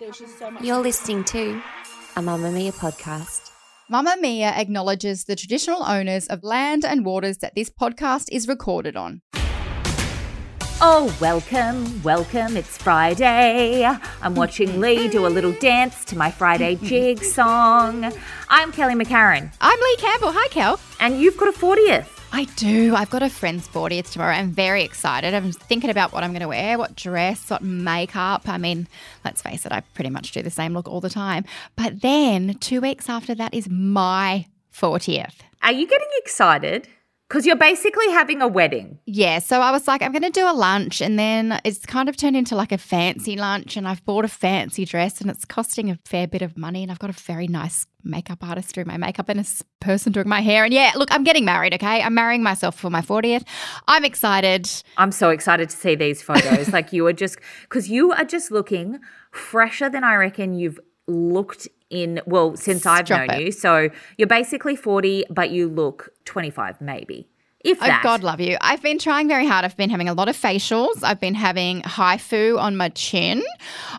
You're listening to a Mamamia podcast. Mamamia acknowledges the traditional owners of land and waters that this podcast is recorded on. Oh, welcome, welcome. It's Friday. I'm watching Leigh do a little dance to my Friday jig song. I'm Kelly McCarren, I'm Leigh Campbell. Hi, Kel. and you've got a 40th. I do. I've got a friend's 40th tomorrow. I'm very excited. I'm thinking about what I'm going to wear, what dress, what makeup. I mean, let's face it, I pretty much do the same look all the time. But then two weeks after that is my 40th. Are you getting excited? Because you're basically having a wedding. Yeah, so I was like, I'm going to do a lunch, and then it's kind of turned into like a fancy lunch, and I've bought a fancy dress, and it's costing a fair bit of money, and I've got a very nice makeup artist doing my makeup and a person doing my hair, and yeah, look, I'm getting married. Okay, I'm marrying myself for my 40th. I'm excited. I'm so excited to see these photos. like you are just, because you are just looking fresher than I reckon you've looked in, well, since I've Stop known it. you. So you're basically 40, but you look 25 maybe. If Oh. God love you. I've been trying very hard. I've been having a lot of facials. I've been having HIFU on my chin.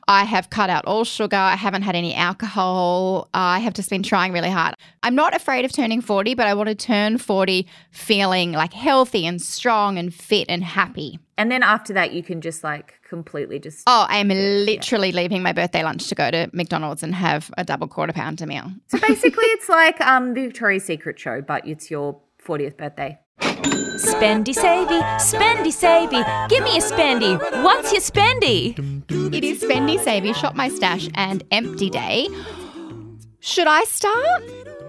I have cut out all sugar. I haven't had any alcohol. I have just been trying really hard. I'm not afraid of turning 40, but I want to turn 40 feeling like healthy and strong and fit and happy. And then after that, you can just like completely just. Oh, I am literally leaving my birthday lunch to go to McDonald's and have a double quarter pounder meal. So basically, it's like um, the Victoria's Secret show, but it's your 40th birthday. Spendy savey, spendy savey, give me a spendy. What's your spendy? It is Spendy Savey, Shop My Stash, and Empty Day. Should I start?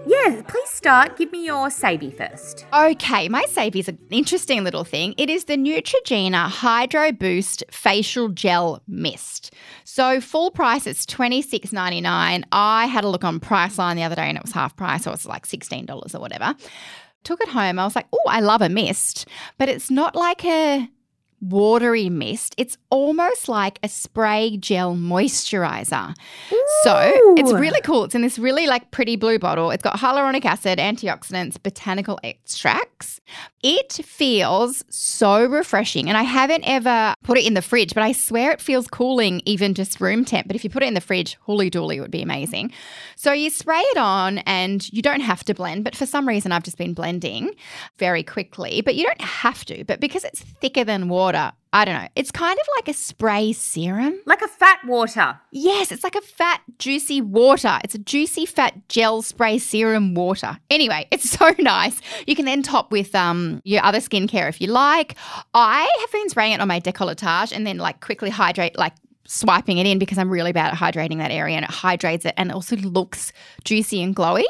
Yeah, please start. Give me your savey first. Okay, my save is an interesting little thing. It is the Neutrogena Hydro Boost Facial Gel Mist. So full price, it's twenty six ninety nine. I had a look on Priceline the other day and it was half price, so it's like sixteen dollars or whatever. Took it home. I was like, oh, I love a mist, but it's not like a watery mist. It's almost like a spray gel moisturizer. So it's really cool. It's in this really like pretty blue bottle. It's got hyaluronic acid, antioxidants, botanical extracts. It feels so refreshing. And I haven't ever put it in the fridge, but I swear it feels cooling, even just room temp. But if you put it in the fridge, holy dooly, it would be amazing. So you spray it on and you don't have to blend, but for some reason I've just been blending very quickly. But you don't have to. But because it's thicker than water, I don't know. It's kind of like a spray serum. Like a fat water. Yes, it's like a fat, juicy water. It's a juicy, fat gel spray serum water. Anyway, it's so nice. You can then top with um, your other skincare if you like. I have been spraying it on my decolletage and then like quickly hydrate, like swiping it in because I'm really bad at hydrating that area and it hydrates it and it also looks juicy and glowy.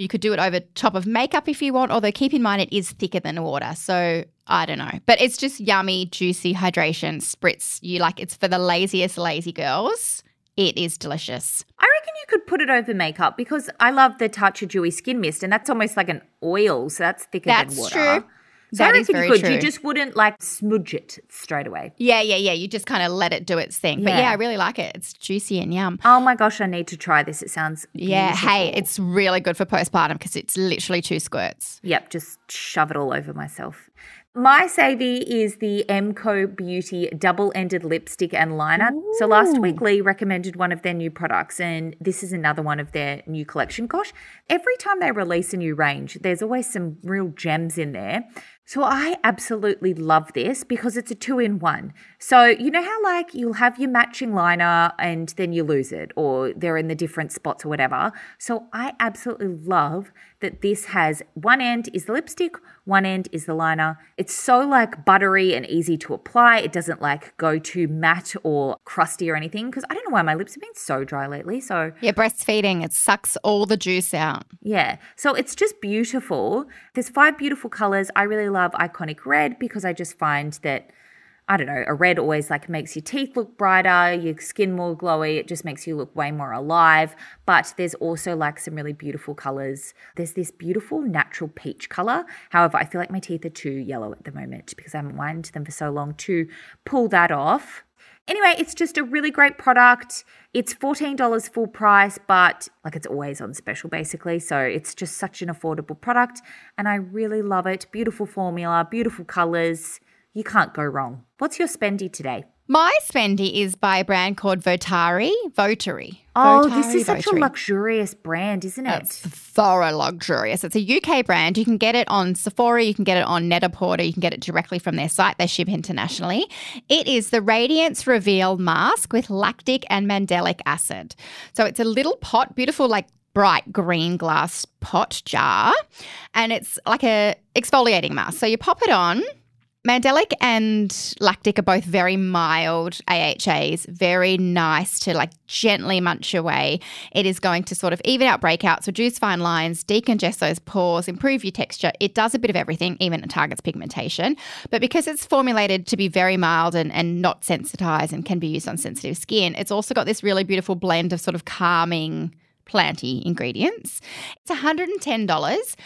You could do it over top of makeup if you want, although keep in mind it is thicker than water. So I don't know. But it's just yummy, juicy hydration spritz. You like it's for the laziest lazy girls. It is delicious. I reckon you could put it over makeup because I love the Tatcha Dewy Skin Mist, and that's almost like an oil, so that's thicker That's than water. That's true. That is very you could. true. You just wouldn't like smudge it straight away. Yeah, yeah, yeah. You just kind of let it do its thing. But Yeah. yeah, I really like it. It's juicy and yum. Oh my gosh, I need to try this. It sounds Yeah, hey, it's really good for postpartum because it's literally two squirts. Yep, just shove it all over myself. My savey is the MCO Beauty double ended lipstick and liner. So last week, Leigh recommended one of their new products, and this is another one of their new collection. Gosh, every time they release a new range, there's always some real gems in there. So I absolutely love this because it's a two in one. So you know how like you'll have your matching liner and then you lose it or they're in the different spots or whatever. So I absolutely love that this has one end is the lipstick, one end is the liner. It's so like buttery and easy to apply. It doesn't like go too matte or crusty or anything because I don't know why my lips have been so dry lately. So Yeah, breastfeeding, it sucks all the juice out. yeah. So it's just beautiful. There's five beautiful colors. I really love Iconic Red because I just find that I don't know, a red always like makes your teeth look brighter, your skin more glowy. It just makes you look way more alive. But there's also like some really beautiful colors. There's this beautiful natural peach color. However, I feel like my teeth are too yellow at the moment because I haven't whined them for so long to pull that off. Anyway, it's just a really great product. It's $14 full price, but like it's always on special basically. So it's just such an affordable product and I really love it. Beautiful formula, beautiful colors. You can't go wrong. What's your spendy today? My spendy is by a brand called Votari. Votary. Oh, this is such a luxurious brand, isn't it? It's thorough luxurious. It's a UK brand. You can get it on Sephora, you can get it on Net-a-Porter, you can get it directly from their site. They ship internationally. It is the Radiance Reveal Mask with lactic and mandelic acid. So it's a little pot, beautiful, like bright green glass pot jar, and it's like a exfoliating mask. So you pop it on. Mandelic and lactic are both very mild AHAs, very nice to like gently munch away. It is going to sort of even out breakouts, reduce fine lines, decongest those pores, improve your texture. It does a bit of everything, even it targets pigmentation. But because it's formulated to be very mild and, and not sensitized and can be used on sensitive skin, it's also got this really beautiful blend of sort of calming planty ingredients. It's $110.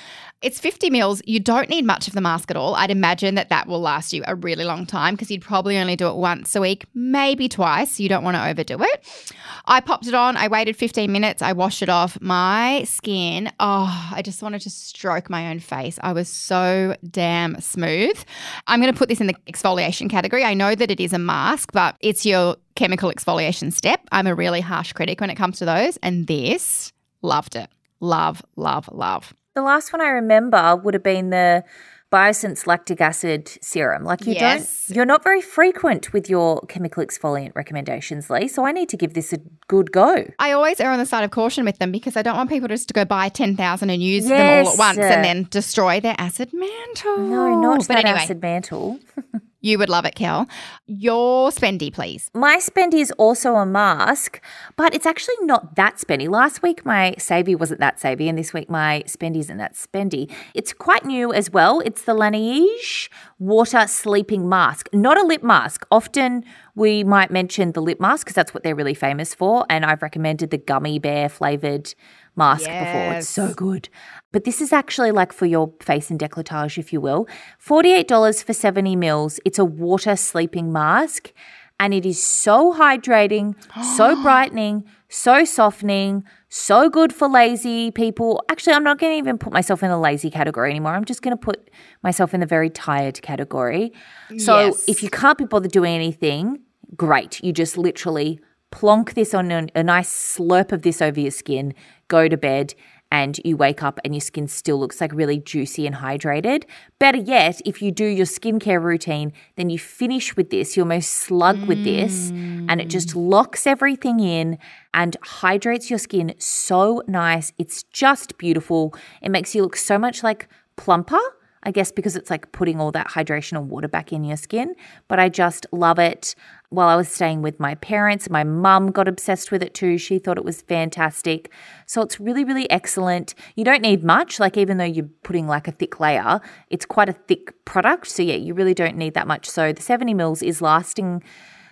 It's 50 mils. You don't need much of the mask at all. I'd imagine that that will last you a really long time because you'd probably only do it once a week, maybe twice. You don't want to overdo it. I popped it on. I waited 15 minutes. I washed it off. My skin, oh, I just wanted to stroke my own face. I was so damn smooth. I'm going to put this in the exfoliation category. I know that it is a mask, but it's your chemical exfoliation step. I'm a really harsh critic when it comes to those. And this, loved it. Love, love, love. The last one I remember would have been the Biossance lactic acid serum. Like you Yes. don't, you're not very frequent with your chemical exfoliant recommendations, Leigh. So I need to give this a good go. I always err on the side of caution with them because I don't want people just to go buy 10,000 and use them all at once and then destroy their acid mantle. No, not But that anyway, acid mantle. you would love it, Kel. Your spendy, please. My spendy is also a mask, but it's actually not that spendy. Last week my savvy wasn't that savvy, and this week my spendy isn't that spendy. It's quite new as well. It's the Laneige Water Sleeping Mask, not a lip mask. Often we might mention the lip mask because that's what they're really famous for, and I've recommended the gummy bear flavored mask before. It's so good. But this is actually like for your face and décolletage, if you will. $48 for 70 mils. It's a water sleeping mask and it is so hydrating, so brightening, so softening, so good for lazy people. Actually, I'm not going to even put myself in the lazy category anymore. I'm just going to put myself in the very tired category. So Yes. if you can't be bothered doing anything, great. You just literally plonk this on a, a nice slurp of this over your skin, go to bed, and you wake up and your skin still looks like really juicy and hydrated. Better yet, if you do your skincare routine, then you finish with this, you almost slug with this, and it just mm. locks everything in and hydrates your skin so nice. It's just beautiful. It makes you look so much like plumper. I guess because it's like putting all that hydration and water back in your skin. But I just love it. While I was staying with my parents, my mum got obsessed with it too. She thought it was fantastic. So it's really, really excellent. You don't need much, like, even though you're putting like a thick layer, it's quite a thick product. So, yeah, you really don't need that much. So, the 70 mils is lasting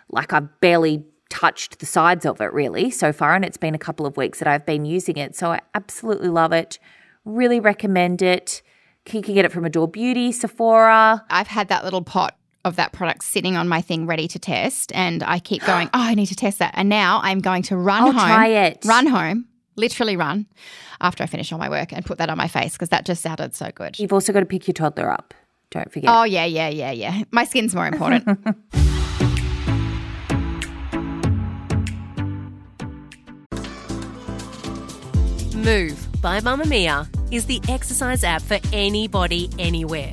like I've barely touched the sides of it really so far. And it's been a couple of weeks that I've been using it. So, I absolutely love it. Really recommend it. You can get it from Adore Beauty, Sephora. I've had that little pot of that product sitting on my thing ready to test and I keep going, "Oh, I need to test that." And now I'm going to run I'll home. try it. Run home, literally run after I finish all my work and put that on my face because that just sounded so good. You've also got to pick your toddler up. Don't forget. Oh, yeah, yeah, yeah, yeah. My skin's more important. Move by Mamamia is the exercise app for anybody, anywhere.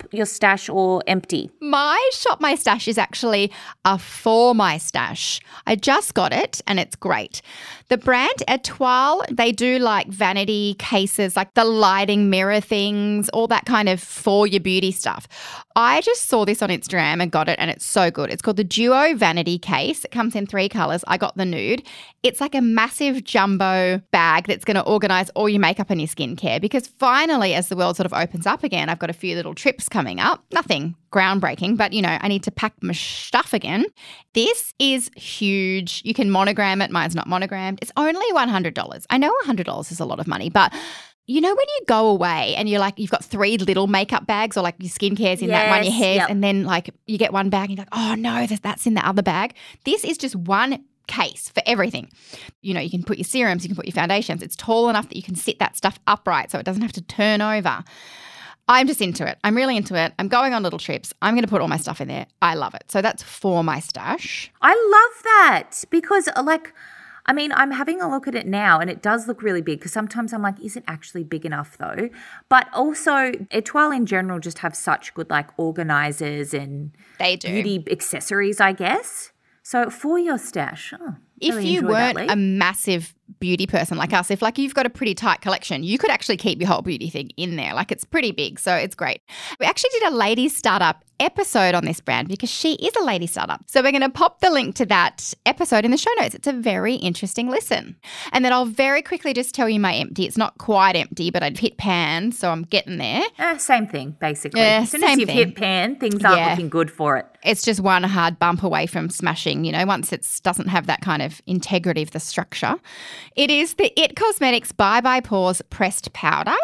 your stash or empty? My shop my stash is actually a for my stash. I just got it and it's great. The brand Etoile, they do like vanity cases, like the lighting mirror things, all that kind of for your beauty stuff. I just saw this on Instagram and got it and it's so good. It's called the Duo Vanity Case. It comes in three colors. I got the nude. It's like a massive jumbo bag that's going to organize all your makeup and your skincare because finally, as the world sort of opens up again, I've got a few little trips coming up. Nothing groundbreaking, but you know, I need to pack my stuff again. This is huge. You can monogram it. Mine's not monogrammed. It's only $100. I know $100 is a lot of money, but you know when you go away and you're like you've got three little makeup bags or like your skincare's in that one, your Yes, hairs, yep. and then like you get one bag and you're like, oh no, that's- that's in the other bag. This is just one case for everything. You know, you can put your serums, you can put your foundations. It's tall enough that you can sit that stuff upright so it doesn't have to turn over. I'm just into it. I'm really into it. I'm going on little trips. I'm going to put all my stuff in there. I love it. So that's for my stash. I love that because, uh, like, I mean, I'm having a look at it now and it does look really big because sometimes I'm like, is it actually big enough though? But also, Etoile in general just have such good, like, organizers and They do. beauty accessories, I guess. So for your stash, oh, if really you weren't a massive beauty person like us, if like you've got a pretty tight collection, you could actually keep your whole beauty thing in there. Like it's pretty big, so it's great. We actually did a lady startup episode on this brand because she is a lady startup. So we're going to pop the link to that episode in the show notes. It's a very interesting listen. And then I'll very quickly just tell you my empty. It's not quite empty, but I've hit pan, so I'm getting there. Eh, same thing, basically. Yeah, as soon as you've thing. hit pan, things aren't Yeah. looking good for it. it's just one hard bump away from smashing, you know, once it doesn't have that kind of integrity of the structure. It is the It Cosmetics Bye Bye Pores Pressed Powder.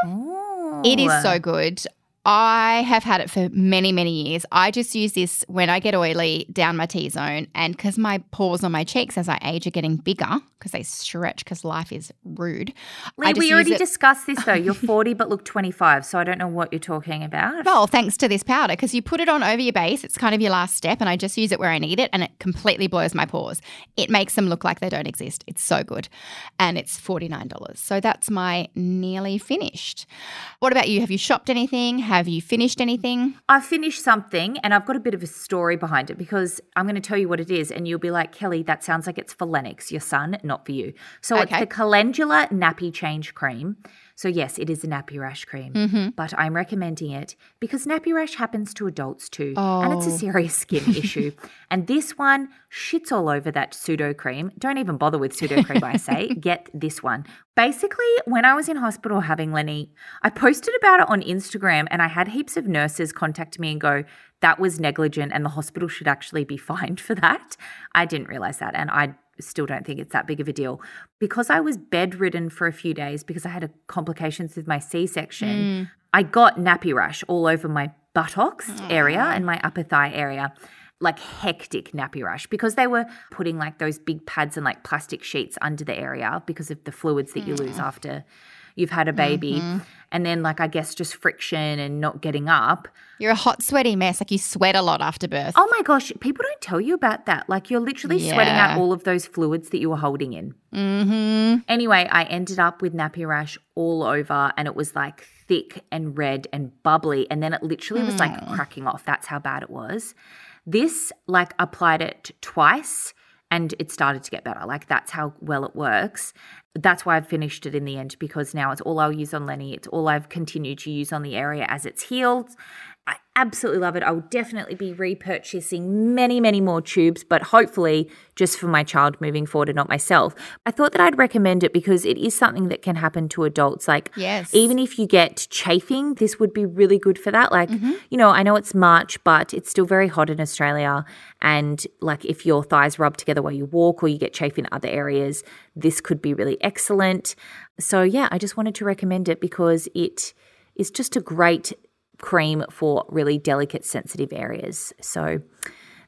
It is so oh. good. I have had it for many, many years. I just use this when I get oily down my T zone, and because my pores on my cheeks as I age are getting bigger because they stretch because life is rude. Leigh, we already it- discussed this though. You're 40 but look 25, so I don't know what you're talking about. Well, thanks to this powder, because you put it on over your base. It's kind of your last step, and I just use it where I need it, and it completely blows my pores. It makes them look like they don't exist. It's so good. And it's $49. So that's my nearly finished. What about you? Have you shopped anything? Have you finished anything? I finished something and I've got a bit of a story behind it because I'm going to tell you what it is and you'll be like, Kelly, that sounds like it's for Lennox, your son, not for you. So Okay. it's the Calendula Nappy Change Cream. So yes, it is a nappy rash cream, Mm-hmm. but I'm recommending it because nappy rash happens to adults too, and it's a Oh. serious skin issue. And this one shits all over that Sudocrem. Don't even bother with Sudocrem, I say. Get this one. Basically, when I was in hospital having Lenny, I posted about it on Instagram, and I had heaps of nurses contact me and go, "That was negligent, and the hospital should actually be fined for that." I didn't realize that, and I still don't think it's that big of a deal. Because I was bedridden for a few days because I had a complications with my C section, mm. I got nappy rash all over my buttocks area and my upper thigh area. Like hectic nappy rash because they were putting like those big pads and like plastic sheets under the area because of the fluids that you lose mm. after you've had a baby. And then, like, I guess just friction and not getting up. You're a hot, sweaty mess. Like you sweat a lot after birth. Oh my gosh, people don't tell you about that. Like you're literally sweating out all of those fluids that you were holding in. Mm-hmm. Anyway, I ended up with nappy rash all over and it was like thick and red and bubbly. And then it literally was like cracking off. That's how bad it was. This, like, applied it twice and it started to get better. Like that's how well it works. That's why I've finished it in the end because now it's all I'll use on Lenny. It's all I've continued to use on the area as it's healed. Absolutely love it. I will definitely be repurchasing many, many more tubes, but hopefully just for my child moving forward and not myself. I thought that I'd recommend it because it is something that can happen to adults. Like, Yes. even if you get chafing, this would be really good for that. Like, mm-hmm. you know, I know it's March, but it's still very hot in Australia. And like, if your thighs rub together while you walk or you get chafe in other areas, this could be really excellent. So, yeah, I just wanted to recommend it because it is just a great cream for really delicate, sensitive areas. So,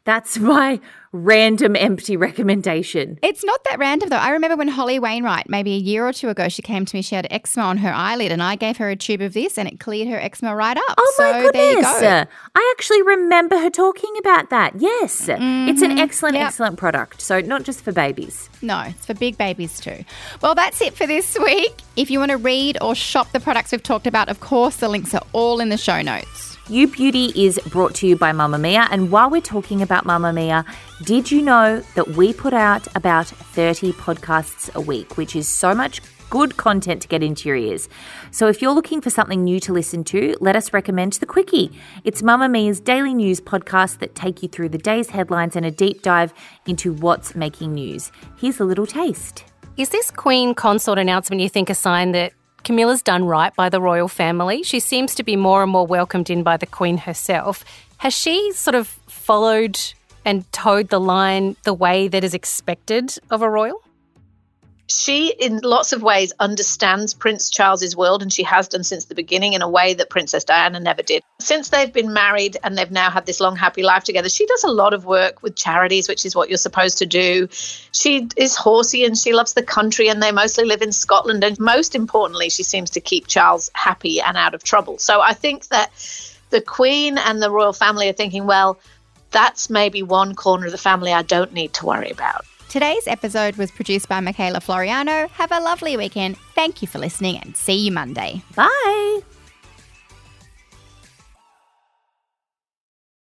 that's my random empty recommendation. It's not that random though. I remember when Holly Wainwright, maybe a year or two ago, she came to me. She had eczema on her eyelid, and I gave her a tube of this, and it cleared her eczema right up. Oh my so there you goodness. go. I actually remember her talking about that. Yes. It's an mm-hmm. excellent, Yep. excellent product. So, not just for babies. No, it's for big babies too. Well, that's it for this week. If you want to read or shop the products we've talked about, of course, the links are all in the show notes. You Beauty is brought to you by Mamamia. And while we're talking about Mamamia, did you know that we put out about 30 podcasts a week, which is so much good content to get into your ears. So if you're looking for something new to listen to, let us recommend The Quickie. It's Mamamia's daily news podcast that take you through the day's headlines and a deep dive into what's making news. Here's a little taste. Is this Queen consort announcement, you think, a sign that Camilla's done right by the royal family? She seems to be more and more welcomed in by the Queen herself. Has she sort of followed and toed the line the way that is expected of a royal? She in lots of ways understands prince charles's world and she has done since the beginning in a way that princess diana never did. Since they've been married and they've now had this long happy life together she does a lot of work with charities which is what you're supposed to do. She is horsey and she loves the country and they mostly live in scotland and most importantly she seems to keep charles happy and out of trouble. So i think that the queen and the royal family are thinking well that's maybe one corner of the family i don't need to worry about Today's episode was produced by Michaela Floriano. Have a lovely weekend. Thank you for listening and see you Monday. Bye.